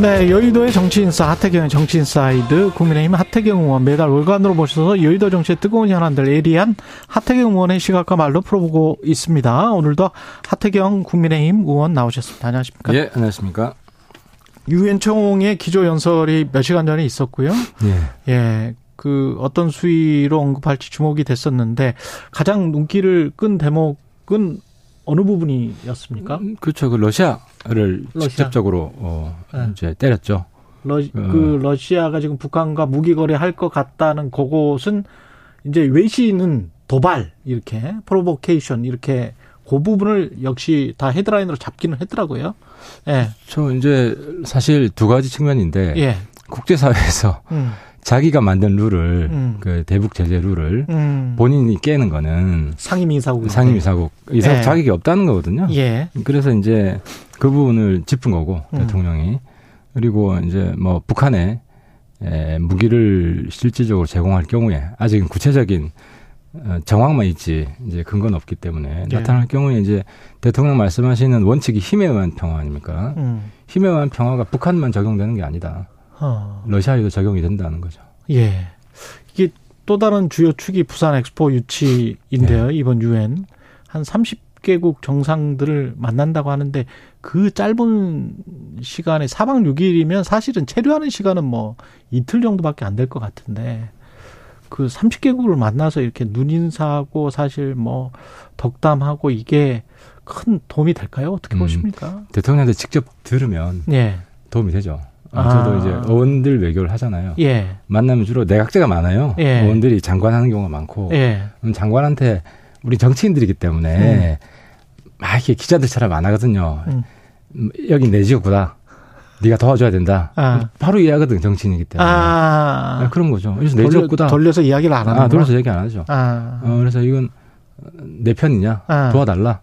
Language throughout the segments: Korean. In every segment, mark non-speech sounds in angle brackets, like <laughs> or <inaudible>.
네, 여의도의 정치인사 하태경의 정치인사이드 국민의힘 하태경 의원 매달 월간으로 모셔서 여의도 정치의 뜨거운 현안들 예리한 하태경 의원의 시각과 말로 풀어보고 있습니다. 오늘도 하태경 국민의힘 의원 나오셨습니다. 안녕하십니까? 예, 안녕하십니까? 유엔 총회 기조 연설이 몇 시간 전에 있었고요. 예. 예. 그 어떤 수위로 언급할지 주목이 됐었는데 가장 눈길을 끈 대목은 어느 부분이었습니까? 음, 그렇죠. 그 러시아를 러시아. 직접적으로 어, 네. 이제 때렸죠. 러, 그 러시아가 지금 북한과 무기 거래할 것 같다는 그곳은 이제 외신은 도발 이렇게 프로보케이션 이렇게 그 부분을 역시 다 헤드라인으로 잡기는 했더라고요. 예. 저 이제 사실 두 가지 측면인데 예. 국제사회에서 음. 자기가 만든 룰을 음. 그 대북 제재 룰을 음. 본인이 깨는 거는 상임이사국 상임이사국 이사국 예. 자격이 없다는 거거든요. 예. 그래서 이제 그 부분을 짚은 거고 음. 대통령이 그리고 이제 뭐 북한에 에, 무기를 실질적으로 제공할 경우에 아직은 구체적인 어, 정황만 있지 이제 근거는 없기 때문에 예. 나타날 경우에 이제 대통령 말씀하시는 원칙이 힘에 의한 평화 아닙니까? 음. 힘에 의한 평화가 북한만 적용되는 게 아니다. 어. 러시아에도 적용이 된다는 거죠. 예. 이게 또 다른 주요 축이 부산 엑스포 유치인데요. 네. 이번 유엔 한 30개국 정상들을 만난다고 하는데 그 짧은 시간에 4박 6일이면 사실은 체류하는 시간은 뭐 이틀 정도밖에 안 될 것 같은데 그 30개국을 만나서 이렇게 눈인사하고 사실 뭐 덕담하고 이게 큰 도움이 될까요? 어떻게 음. 보십니까? 대통령한테 직접 들으면 예. 도움이 되죠. 아, 아. 저도 이제 의원들 외교를 하잖아요. 예. 만나면 주로 내각제가 많아요. 예. 의원들이 장관하는 경우가 많고 예. 음, 장관한테 우리 정치인들이기 때문에 막 이렇게 기자들처럼 안 하거든요. 음. 음, 여기 내 지역구다. 네가 도와줘야 된다. 아. 바로 이해하거든 정치인이기 때문에. 아. 아, 그런 거죠. 그래서 내 돌려, 지역구다. 돌려서 이야기를 안 하는 아, 돌려서 얘기 안 하죠. 아. 어, 그래서 이건 내 편이냐? 아. 도와달라.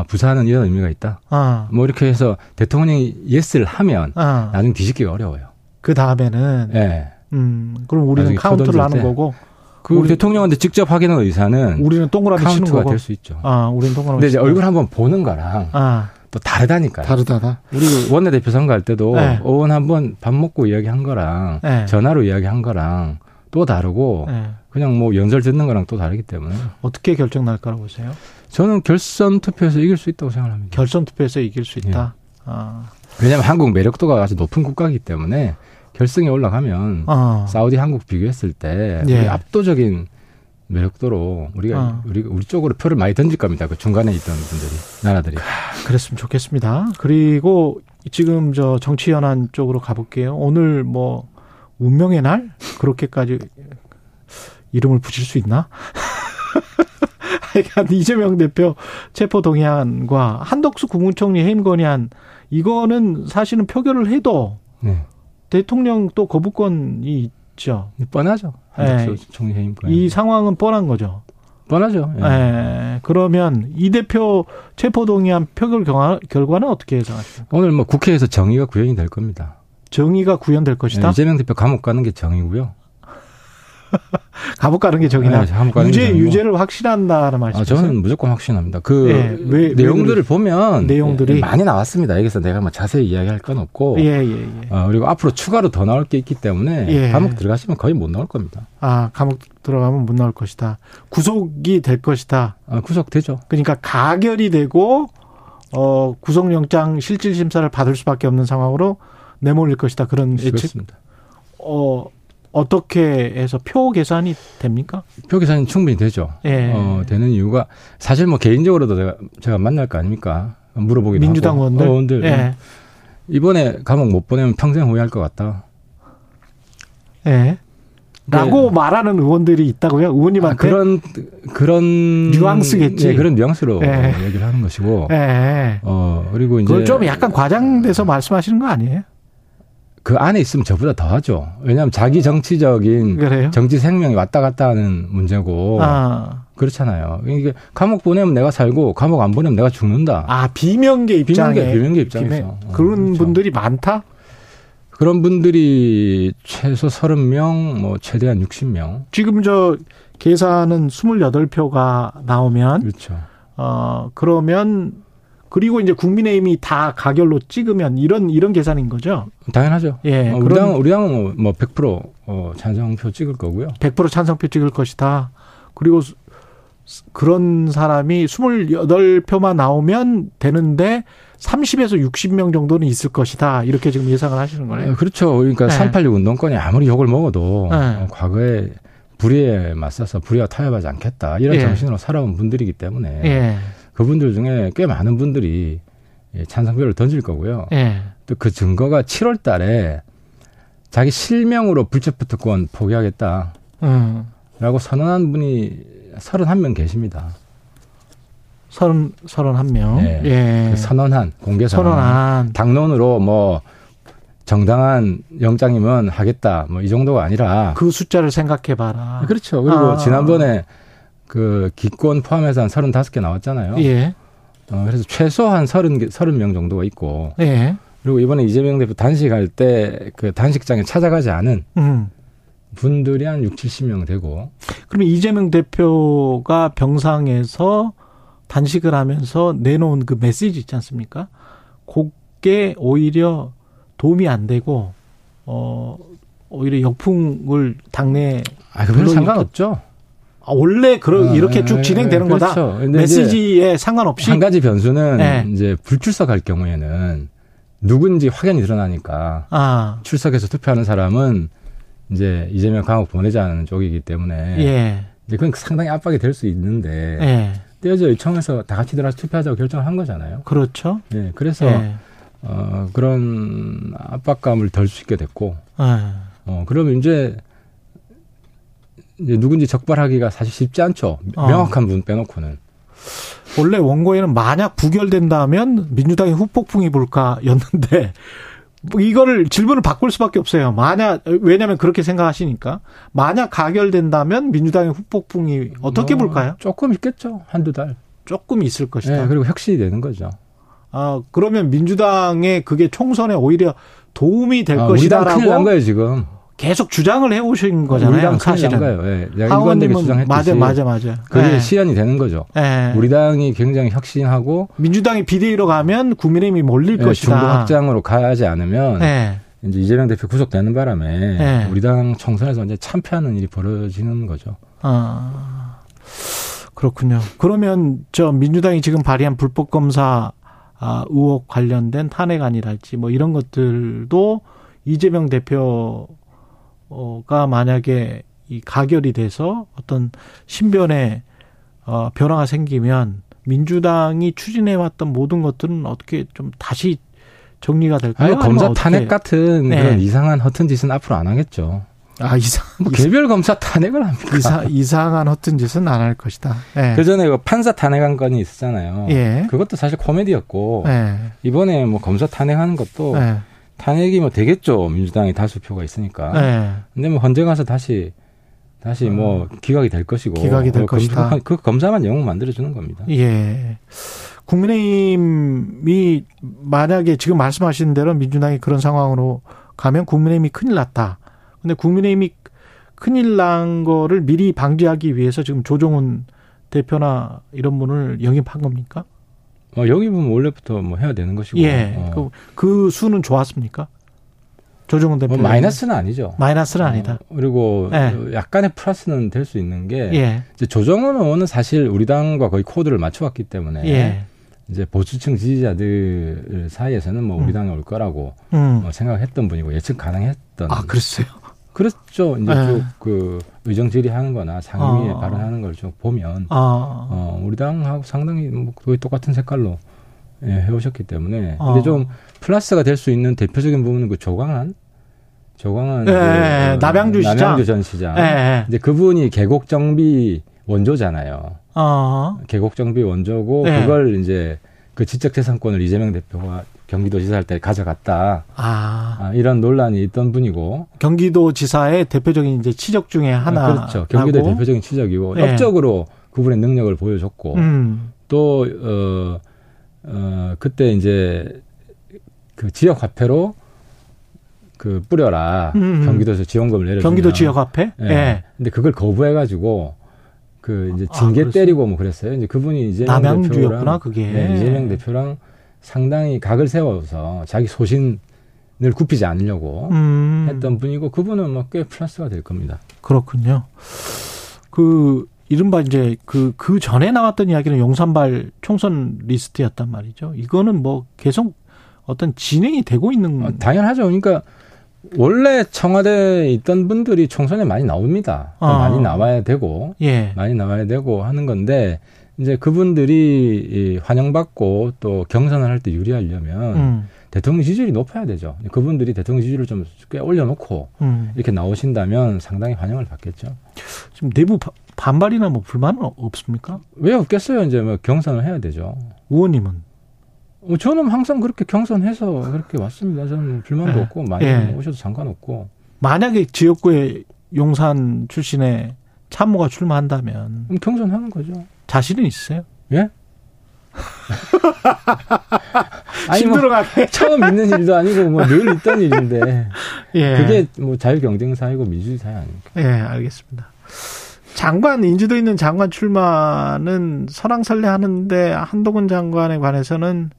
아. 아, 부산은 이런 의미가 있다. 아. 뭐 이렇게 해서 대통령이 yes를 하면 아. 나중에 뒤집기가 어려워요. 그 다음에는 예. 음 그럼 우리는 카운트를 하는 때 거고 그 우리- 대통령한테 직접 확인한 의사는 우리는 동그라미 치는 카운트가 거고. 될수 있죠. 아, 우리는 동그라미. 근데 이제 얼굴 한번 보는 거랑 거. 아, 또 다르다니까요. 다르다다. 우리 원내대표 선거할 때도 네. 의원 한번 밥 먹고 이야기한 거랑 네. 전화로 이야기한 거랑 또 다르고 네. 그냥 뭐 연설 듣는 거랑 또 다르기 때문에 어떻게 결정 날 거라고 보세요? 저는 결선 투표에서 이길 수 있다고 생각합니다. 결선 투표에서 이길 수 있다. 예. 아. 왜냐하면 한국 매력도가 아주 높은 국가이기 때문에 결승에 올라가면 어. 사우디 한국 비교했을 때 예. 압도적인 매력도로 우리가 어. 우리 우리 쪽으로 표를 많이 던질 겁니다. 그 중간에 있던 분들이 나라들이. 그랬으면 좋겠습니다. 그리고 지금 저 정치 현안 쪽으로 가볼게요. 오늘 뭐 운명의 날 그렇게까지 이름을 붙일 수 있나? <laughs> 하여간 이재명 대표 체포 동의안과 한덕수 국무총리 해임 건의안 이거는 사실은 표결을 해도 네. 대통령 또 거부권이 있죠. 뻔하죠. 예. 한덕수 총리 해임 권. 이 상황은 뻔한 거죠. 뻔하죠. 예. 예. 그러면 이 대표 체포 동의안 표결 결과는 어떻게 예상하십니까? 오늘 뭐 국회에서 정의가 구현이 될 겁니다. 정의가 구현될 것이다. 예, 이재명 대표 감옥 가는 게 정의고요. <laughs> 감옥 가는 게 정의다. 네, 감옥 가는 게 유죄. 유죄를 확실한다는 아, 말씀이세요? 저는 무조건 확신합니다. 그 예, 왜- 왜 내용들을 보면 내용들이? 예, 많이 나왔습니다. 여기서 내가 뭐 자세히 이야기할 건 없고 예, 예, 예. 어, 그리고 앞으로 추가로 더 나올 게 있기 때문에 예. 감옥 들어가시면 거의 못 나올 겁니다. 아, 감옥 들어가면 못 나올 것이다. 구속이 될 것이다. 아, 구속 되죠. 그러니까 가결이 되고 어, 구속영장 실질 심사를 받을 수밖에 없는 상황으로 내몰릴 것이다. 그런 예측. 그렇습니다. 어, 어떻게 해서 표 계산이 됩니까? 표 계산이 충분히 되죠. 예. 어, 되는 이유가 사실 뭐 개인적으로도 제가, 제가 만날 거 아닙니까? 물어보기도 민주당 하고. 의원들. 어, 의원들. 예. 이번에 감옥 못 보내면 평생 후회할 것 같다. 예. 라고 말하는 의원들이 있다고요? 의원님한테 아, 그런 그런 뉘앙스겠지. 예, 그런 뉘앙스로 예. 얘기를 하는 것이고. 예. 어 그리고 이제 그걸 좀 약간 과장돼서 말씀하시는 거 아니에요? 그 안에 있으면 저보다 더 하죠. 왜냐하면 자기 정치적인 그래요? 정치 생명이 왔다 갔다 하는 문제고 아, 그렇잖아요. 이게 감옥 보내면 내가 살고 감옥 안 보내면 내가 죽는다. 아 비명계 입장에 비명계, 비명계 입장에서. 비명- 어, 그런 그렇죠. 분들이 많다. 그런 분들이 최소 30명, 뭐 최대한 60명. 지금 저 계산은 28표가 나오면 그렇죠. 어 그러면 그리고 이제 국민의힘이 다 가결로 찍으면 이런 이런 계산인 거죠. 당연하죠. 예, 어, 우리 당은 우리 당은 뭐100% 어, 찬성표 찍을 거고요. 100% 찬성표 찍을 것이다. 그리고 수- 그런 사람이 28표만 나오면 되는데 30에서 60명 정도는 있을 것이다. 이렇게 지금 예상을 하시는 거네요. 어, 그렇죠. 그러니까 네. 386 운동권이 아무리 욕을 먹어도 네. 어, 과거에 불의에 맞서서 불의와 타협하지 않겠다 이런 예. 정신으로 살아온 분들이기 때문에 예. 그분들 중에 꽤 많은 분들이 예, 찬성표를 던질 거고요. 예. 또그 증거가 7월 달에 자기 실명으로 불체포 특권 포기하겠다라고 음. 선언한 분이 31명 계십니다. 서른 서른 한 명. 네. 예. 그 선언한 공개 선언. 선언한 당론으로 뭐 정당한 영장이면 하겠다 뭐 이 정도가 아니라 그 숫자를 생각해 봐라. 그렇죠. 그리고 아. 지난번에 그 기권 포함해서 한 35개 나왔잖아요. 예. 어, 그래서 최소한 30개, 30명 정도가 있고 예. 그리고 이번에 이재명 대표 단식할 때 그 단식장에 찾아가지 않은 음. 분들이 한 6, 70명 되고 그러면 이재명 대표가 병상에서 단식을 하면서 내놓은 그 메시지 있지 않습니까? 그게 오히려 도움이 안 되고 어 오히려 역풍을 당내 아, 그 물론 상관없죠. 아, 원래 그러 아, 이렇게 쭉 예, 진행되는 예, 거다. 그렇죠. 메시지에 상관없이 한 가지 변수는 네. 이제 불출석할 경우에는 누군지 확연히 드러나니까 아 출석해서 투표하는 사람은 이제 이재명 감옥 보내자는 쪽이기 때문에 예. 이제 그건 상당히 압박이 될 수 있는데 예. 떼어져 요청해서 다 같이 들어가서 투표하자고 결정을 한 거잖아요. 그렇죠. 네, 그래서 예. 어, 그런 압박감을 덜 수 있게 됐고, 예. 어, 그러면 이제 누군지 적발하기가 사실 쉽지 않죠. 어. 명확한 분 빼놓고는. 원래 원고에는 만약 부결된다면 민주당의 후폭풍이 불까였는데 뭐 <laughs> 이거를 질문을 바꿀 수밖에 없어요. 만약 왜냐하면 그렇게 생각하시니까 만약 가결된다면 민주당의 후폭풍이 어떻게 뭐, 불까요? 조금 있겠죠. 한두 달. 조금 있을 것이다. 네, 그리고 혁신이 되는 거죠. 아 그러면 민주당의 그게 총선에 오히려 도움이 될 아, 우리 당 큰일 난 것이다라고 거예요, 지금. 계속 주장을 해오신 거잖아요. 우리 당 큰일 난 사실은. 예. 하원님은 주장했듯이. 맞아 맞아 맞아. 그게 예. 시연이 되는 거죠. 예. 우리 당이 굉장히 혁신하고 민주당이 비대위로 가면 국민의힘이 몰릴 예, 것이다. 중도 확장으로 가지 않으면 예. 이제 이재명 대표 구속되는 바람에 네. 우리 당 총선에서 이제 참패하는 일이 벌어지는 거죠. 아, 그렇군요. 그러면 저 민주당이 지금 발의한 불법 검사 아, 의혹 관련된 탄핵안이랄지 뭐 이런 것들도 이재명 대표 가 만약에 이 가결이 돼서 어떤 신변의 어, 변화가 생기면 민주당이 추진해왔던 모든 것들은 어떻게 좀 다시 정리가 될까요? 아니, 검사 탄핵? 같은 네. 그런 이상한 허튼 짓은 앞으로 안 하겠죠. 아 이상 뭐 개별 검사 탄핵을 합니까? 이상 이상한 허튼 짓은 안 할 것이다. 예. 그 전에 그 판사 탄핵한 건이 있었잖아요. 예. 그것도 사실 코미디였고 예. 이번에 뭐 검사 탄핵하는 것도 예. 탄핵이 뭐 되겠죠. 민주당이 다수표가 있으니까. 예. 근데 뭐 헌재 가서 다시 다시 뭐 기각이 될 것이고 아. 기각이 될그 검사- 것이다. 그 검사만 영웅 만들어 주는 겁니다. 예. 국민의힘이 만약에 지금 말씀하신 대로 민주당이 그런 상황으로 가면 국민의힘이 큰일 났다. 근데 국민의힘이 큰일 난 거를 미리 방지하기 위해서 지금 조정훈 대표나 이런 분을 영입한 겁니까? 어, 영입은 원래부터 뭐 해야 되는 것이고. 예. 어. 그, 그 수는 좋았습니까? 조정훈 대표. 뭐 마이너스는 아니죠. 마이너스는 아니다. 어, 그리고 예. 약간의 플러스는 될 수 있는 게 예. 이제 조정은 의원은 사실 우리 당과 거의 코드를 맞춰왔기 때문에 예. 이제 보수층 지지자들 사이에서는 뭐 우리 음. 당에 올 거라고 음. 뭐 생각했던 분이고 예측 가능했던. 아, 그랬어요. 그렇죠. 이제 예. 쭉그 의정 질의하는-거나 상임위에 아. 발언하는 걸 좀 보면 아. 어, 우리 당하고 상당히 뭐 거의 똑같은 색깔로 예, 해오셨기 때문에 아. 근데 좀 플러스가 될 수 있는 대표적인 부분은 그 조강한 조광은 예, 그, 예, 남양주 시장. 남양주 전 시장. 예, 예. 이제 그분이 계곡 정비 원조잖아요. 어. 계곡 정비 원조고 예. 그걸 이제 그 지적재산권을 이재명 대표가 경기도지사 할 때 가져갔다. 아, 아, 이런 논란이 있던 분이고. 경기도지사의 대표적인 이제 치적 중에 하나. 아, 그렇죠. 경기도의 대표적인 치적이고 예. 업적으로 그분의 능력을 보여줬고 음. 또 어, 어, 그때 이제 그 지역 화폐로 그 뿌려라 음. 경기도에서 지원금을 내려 경기도 지역 화폐? 예. 예. 근데 그걸 거부해가지고 그 이제 아, 징계 그랬어요? 때리고 뭐 그랬어요. 이제 그분이 이재명 남양주였구나, 그게. 예, 이재명 대표랑 상당히 각을 세워서 자기 소신을 굽히지 않으려고 음. 했던 분이고 그분은 뭐 꽤 플러스가 될 겁니다. 그렇군요. 그 이른바 이제 그 그 전에 나왔던 이야기는 용산발 총선 리스트였단 말이죠. 이거는 뭐 계속 어떤 진행이 되고 있는 어, 당연하죠. 그러니까 원래 청와대에 있던 분들이 총선에 많이 나옵니다. 또 아. 많이 나와야 되고 예. 많이 나와야 되고 하는 건데 이제 그분들이 이 환영받고 또 경선을 할 때 유리하려면 음. 대통령 지지율이 높아야 되죠. 그분들이 대통령 지지율을 좀 꽤 올려놓고 음. 이렇게 나오신다면 상당히 환영을 받겠죠. 지금 내부 바- 반발이나 뭐 불만은 없습니까? 왜 없겠어요? 이제 뭐 경선을 해야 되죠. 의원님은 어, 저는 항상 그렇게 경선해서 그렇게 왔습니다. 저는 불만도 예. 없고 많이 예. 오셔도 상관없고. 만약에 지역구에 용산 출신의 참모가 출마한다면 경선하는 거죠. 자신은 있어요? 예? <laughs> 아니 뭐 힘들어가게. <laughs> 처음 있는 일도 아니고 뭐 늘 있던 일인데 <laughs> 예. 그게 뭐 자유 경쟁 사회고 민주주의 사회 아닙니까? 예, 알겠습니다. 장관 인지도 있는 장관 출마는 설왕설래 하는데 한동훈 장관에 관해서는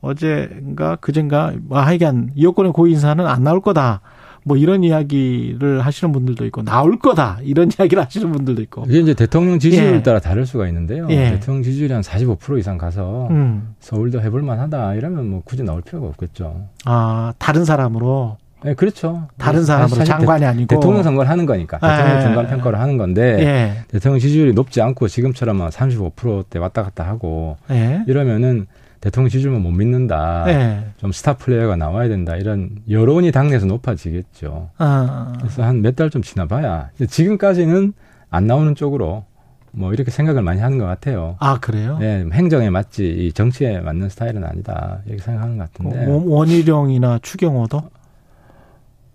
어제인가 그젠가 뭐 하여간 여권의 고위 인사는 안 나올 거다. 뭐 이런 이야기를 하시는 분들도 있고 나올 거다 이런 <laughs> 이야기를 하시는 분들도 있고. 이게 이제 대통령 지지율 예. 따라 다를 수가 있는데요. 예. 대통령 지지율이 한 45% 이상 가서 음. 서울도 해볼 만하다 이러면 뭐 굳이 나올 필요가 없겠죠. 아 다른 사람으로 네, 그렇죠. 다른 사람으로 사실 장관이 아니고 대통령 선거를 하는 거니까 대통령 예. 중간 평가를 하는 건데 예. 대통령 지지율이 높지 않고 지금처럼 35%대 왔다 갔다 하고 예. 이러면은 대통령 지지율만 못 믿는다. 예. 좀 스타 플레이어가 나와야 된다. 이런 여론이 당내에서 높아지겠죠. 아. 그래서 한 몇 달 좀 지나봐야 지금까지는 안 나오는 쪽으로 뭐 이렇게 생각을 많이 하는 것 같아요. 아 그래요? 네, 행정에 맞지 이 정치에 맞는 스타일은 아니다 이렇게 생각하는 것 같은데 원- 원희룡이나 추경호도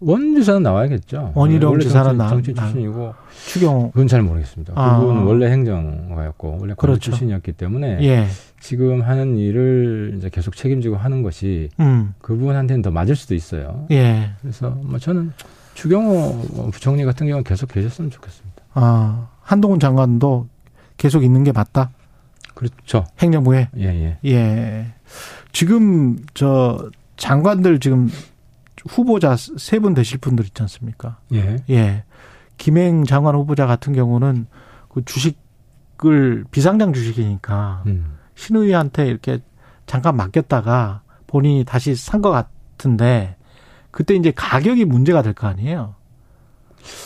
원지사는 나와야겠죠. 원희룡 정치, 나- 정치 나- 출신이고 추경호 그건 잘 모르겠습니다. 아. 그분은 원래 행정가였고 원래 그렇죠. 출신이었기 때문에 예. 지금 하는 일을 이제 계속 책임지고 하는 것이 음. 그분한테는 더 맞을 수도 있어요. 예. 그래서 뭐 저는 추경호 부총리 같은 경우는 계속 계셨으면 좋겠습니다. 아, 한동훈 장관도 계속 있는 게 맞다. 그렇죠. 행정부에. 예, 예. 예. 지금 저 장관들 지금 후보자 세 분 되실 분들 있지 않습니까? 예. 예. 김행 장관 후보자 같은 경우는 그 주식을 비상장 주식이니까 음. 신의한테 이렇게 잠깐 맡겼다가 본인이 다시 산 것 같은데 그때 이제 가격이 문제가 될 거 아니에요.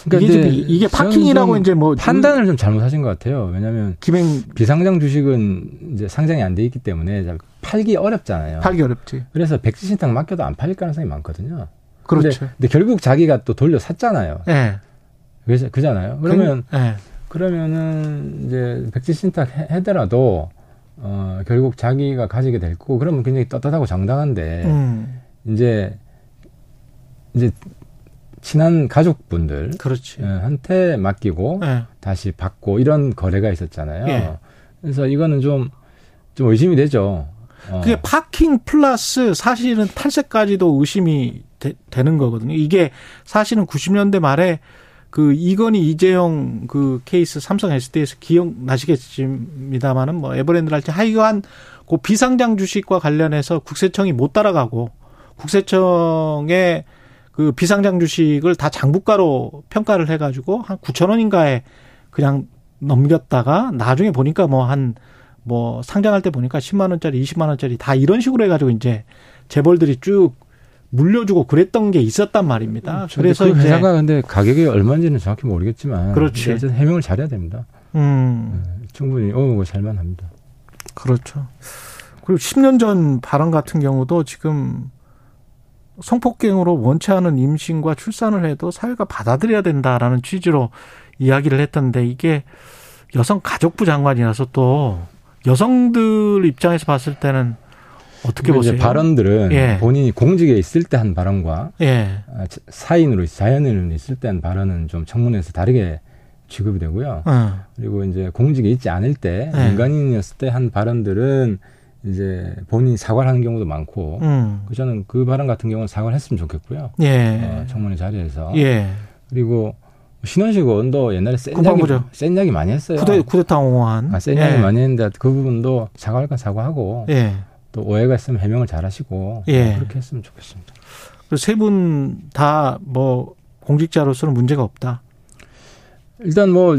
이게 지금 이제 이게 파킹이라고 좀 이제 뭐 판단을 좀 잘못하신 것 같아요. 왜냐하면 김행 비상장 주식은 이제 상장이 안 돼 있기 때문에 잘 팔기 어렵잖아요. 팔기 어렵지. 그래서 백지 신탁 맡겨도 안 팔릴 가능성이 많거든요. 그렇죠. 근데, 근데 결국 자기가 또 돌려 샀잖아요. 예. 그래서 그잖아요. 그러면 예. 그러면은 이제 백지 신탁 해- 하더라도 어 결국 자기가 가지게 될 거고 그러면 굉장히 떳떳하고 정당한데 음. 이제 이제 친한 가족분들 그렇지. 어, 한테 맡기고 예. 다시 받고 이런 거래가 있었잖아요. 예. 그래서 이거는 좀, 좀 의심이 되죠. 어. 그게 파킹 플러스 사실은 탈세까지도 의심이 되, 는 거거든요. 이게 사실은 90년대 말에 그 이건희 이재용 그 케이스 삼성 SD에서 기억나시겠습니다만은 뭐 에버랜드랄지 하여간 그 비상장 주식과 관련해서 국세청이 못 따라가고 국세청의 그 비상장 주식을 다 장부가로 평가를 해가지고 한 9천 원인가에 그냥 넘겼다가 나중에 보니까 뭐한뭐 상장할 때 보니까 10만 원짜리, 20만 원짜리 다 이런 식으로 해가지고 이제 재벌들이 쭉 물려주고 그랬던 게 있었단 말입니다. 그래서 그 회사가 근데 가격이 얼마인지는 정확히 모르겠지만 그렇지. 해명을 잘해야 됩니다. 음 네, 충분히 어뭐 살만합니다. 그렇죠. 그리고 10년 전 발언 같은 경우도 지금 성폭행으로 원치 않은 임신과 출산을 해도 사회가 받아들여야 된다라는 취지로 이야기를 했던데 이게 여성 가족부 장관이라서 또 여성들 입장에서 봤을 때는 어떻게 보세요? 발언들은 예. 본인이 공직에 있을 때 한 발언과 예. 아, 사인으로 자연인으로 있을 때 한 발언은 좀 청문회에서 다르게 취급이 되고요. 어. 그리고 이제 공직에 있지 않을 때 예. 민간인이었을 때 한 발언들은 이제 본인이 사과를 하는 경우도 많고 음. 그 저는 그 발언 같은 경우는 사과를 했으면 좋겠고요. 예. 어, 청문회 자리에서. 예. 그리고 신원식 의원도 옛날에 센 이야기, 센 이야기 많이 했어요. 쿠데, 쿠데타 옹호한. 아, 센 이야기 예. 많이 했는데 그 부분도 사과할 건 사과하고 예. 또 오해가 있으면 해명을 잘 하시고 예. 그렇게 했으면 좋겠습니다. 세 분 다 뭐 공직자로서는 문제가 없다. 일단 뭐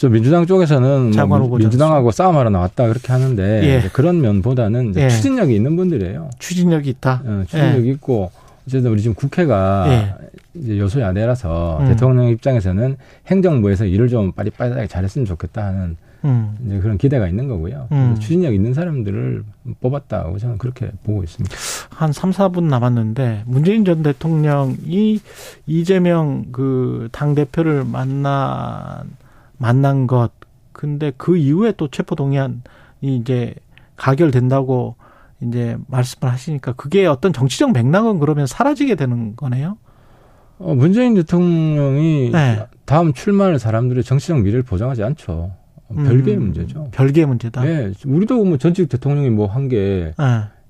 저 민주당 쪽에서는 뭐 민주당하고 싸움하러 나왔다 그렇게 하는데 예. 그런 면보다는 예. 추진력이 있는 분들이에요. 추진력이 있다. 어, 추진력이 예. 있고 어쨌든 우리 지금 국회가 예. 이제 여소야대라서 음. 대통령 입장에서는 행정부에서 일을 좀 빠릿빠릿하게 잘했으면 좋겠다 하는 음. 이제 그런 기대가 있는 거고요. 음. 추진력 있는 사람들을 뽑았다고 저는 그렇게 보고 있습니다. 한 3, 4분 남았는데 문재인 전 대통령이 이재명 그 당 대표를 만난 만난 것. 근데 그 이후에 또 체포동의안이 이제 가결된다고 이제 말씀을 하시니까 그게 어떤 정치적 맥락은 그러면 사라지게 되는 거네요? 어, 문재인 대통령이 네. 다음 출마할 사람들의 정치적 미래를 보장하지 않죠. 음, 별개의 문제죠. 별개의 문제다. 네, 우리도 뭐 전직 대통령이 뭐 한게 네.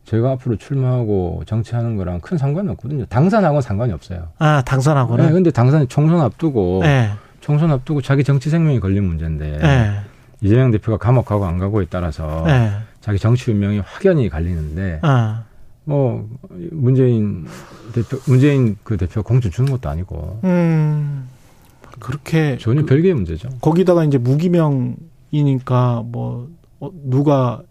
제가 앞으로 출마하고 정치하는 거랑 큰 상관이 없거든요. 당선하고는 상관이 없어요. 아, 당선하고는? 네, 근데 당선 총선 앞두고 네. 총선 앞두고 자기 정치 생명이 걸린 문제인데 네. 이재명 대표가 감옥 가고 안 가고에 따라서 네. 자기 정치 운명이 확연히 갈리는데 아. 뭐 문재인 대표 문재인 그 대표 공천 주는 것도 아니고 음. 그렇게 전혀 그, 별개의 문제죠. 거기다가 이제 무기명이니까 뭐 어, 누가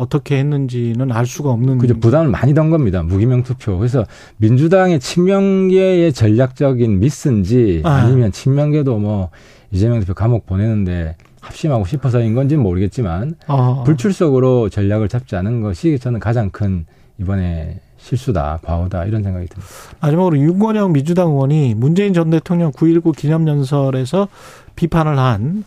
어떻게 했는지는 알 수가 없는. 그죠. 부담을 많이 던 겁니다. 무기명 투표. 그래서 민주당의 친명계의 전략적인 미스인지 아. 니면 친명계도 뭐 이재명 대표 감옥 보내는데 합심하고 싶어서인 건지는 모르겠지만 아. 불출석으로 전략을 잡지 않은 것이 저는 가장 큰 이번에 실수다, 과오다 이런 생각이 듭니다. 마지막으로 윤건영 민주당 의원이 문재인 전 대통령 9.19 기념연설에서 비판을 한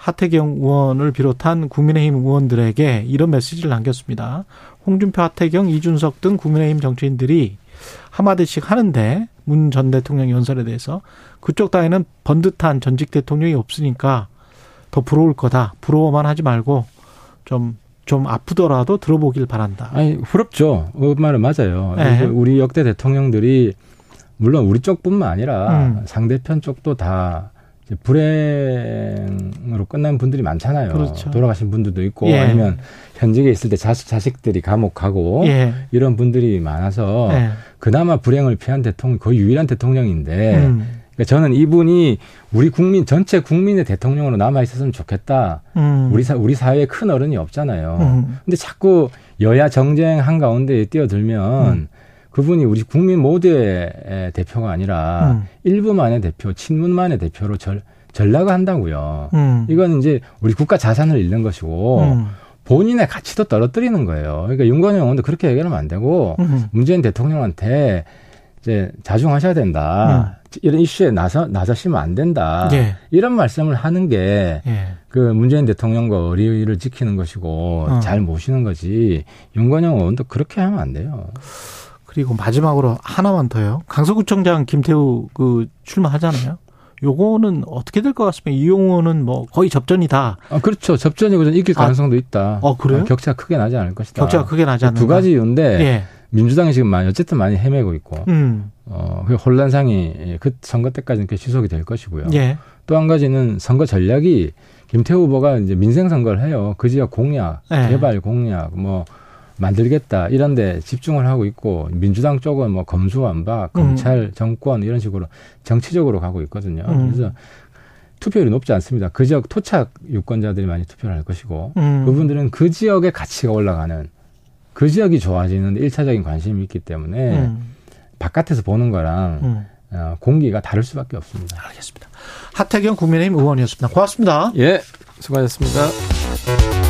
하태경 의원을 비롯한 국민의힘 의원들에게 이런 메시지를 남겼습니다. 홍준표, 하태경, 이준석 등 국민의힘 정치인들이 한마디씩 하는데 문 전 대통령 연설에 대해서 그쪽 당에는 번듯한 전직 대통령이 없으니까 더 부러울 거다. 부러워만 하지 말고 좀, 좀 아프더라도 들어보길 바란다. 아니, 부럽죠. 그 말은 맞아요. 네. 우리 역대 대통령들이 물론 우리 쪽뿐만 아니라 음. 상대편 쪽도 다 불행으로 끝난 분들이 많잖아요. 그렇죠. 돌아가신 분들도 있고 예. 아니면 현직에 있을 때 자식, 자식들이 감옥 가고 예. 이런 분들이 많아서 예. 그나마 불행을 피한 대통령 거의 유일한 대통령인데 음. 그러니까 저는 이분이 우리 국민 전체 국민의 대통령으로 남아 있었으면 좋겠다. 음. 우리 사 우리 사회에 큰 어른이 없잖아요. 음. 근데 자꾸 여야 정쟁 한 가운데 뛰어들면 음. 그분이 우리 국민 모두의 대표가 아니라 음. 일부만의 대표, 친문만의 대표로 절, 전락을 한다고요. 음. 이건 이제 우리 국가 자산을 잃는 것이고 음. 본인의 가치도 떨어뜨리는 거예요. 그러니까 윤건영 의원도 그렇게 얘기하면 안 되고 음. 문재인 대통령한테 이제 자중하셔야 된다. 음. 이런 이슈에 나서 나서시면 안 된다. 예. 이런 말씀을 하는 게그 예. 문재인 대통령과 의리를 지키는 것이고 어. 잘 모시는 거지. 윤건영 의원도 그렇게 하면 안 돼요. 그리고 마지막으로 하나만 더요. 강서구청장 김태우 그 출마하잖아요. 요거는 어떻게 될 것 같습니까? 이용호는 뭐 거의 접전이다. 아, 그렇죠. 접전이고 이길 아, 가능성도 아, 있다. 어, 그래요? 아, 격차가 크게 나지 않을 것이다. 격차가 크게 나지 않는다. 두 가지 이유인데 예. 민주당이 지금 많이 어쨌든 많이 헤매고 있고 음. 어, 그 혼란상이 그 선거 때까지는 지속이 될 것이고요. 예. 또한 가지는 선거 전략이 김태우 후보가 이제 민생 선거를 해요. 그 지역 공약, 예. 개발 공약, 뭐 만들겠다 이런 데 집중을 하고 있고 민주당 쪽은 뭐 검수완박, 음. 검찰, 정권 이런 식으로 정치적으로 가고 있거든요. 음. 그래서 투표율이 높지 않습니다. 그 지역 토착 유권자들이 많이 투표를 할 것이고 음. 그분들은 그 지역의 가치가 올라가는 그 지역이 좋아지는 일차적인 관심이 있기 때문에 음. 바깥에서 보는 거랑 음. 어, 공기가 다를 수밖에 없습니다. 알겠습니다. 하태경 국민의힘 의원이었습니다. 고맙습니다. 예, 수고하셨습니다.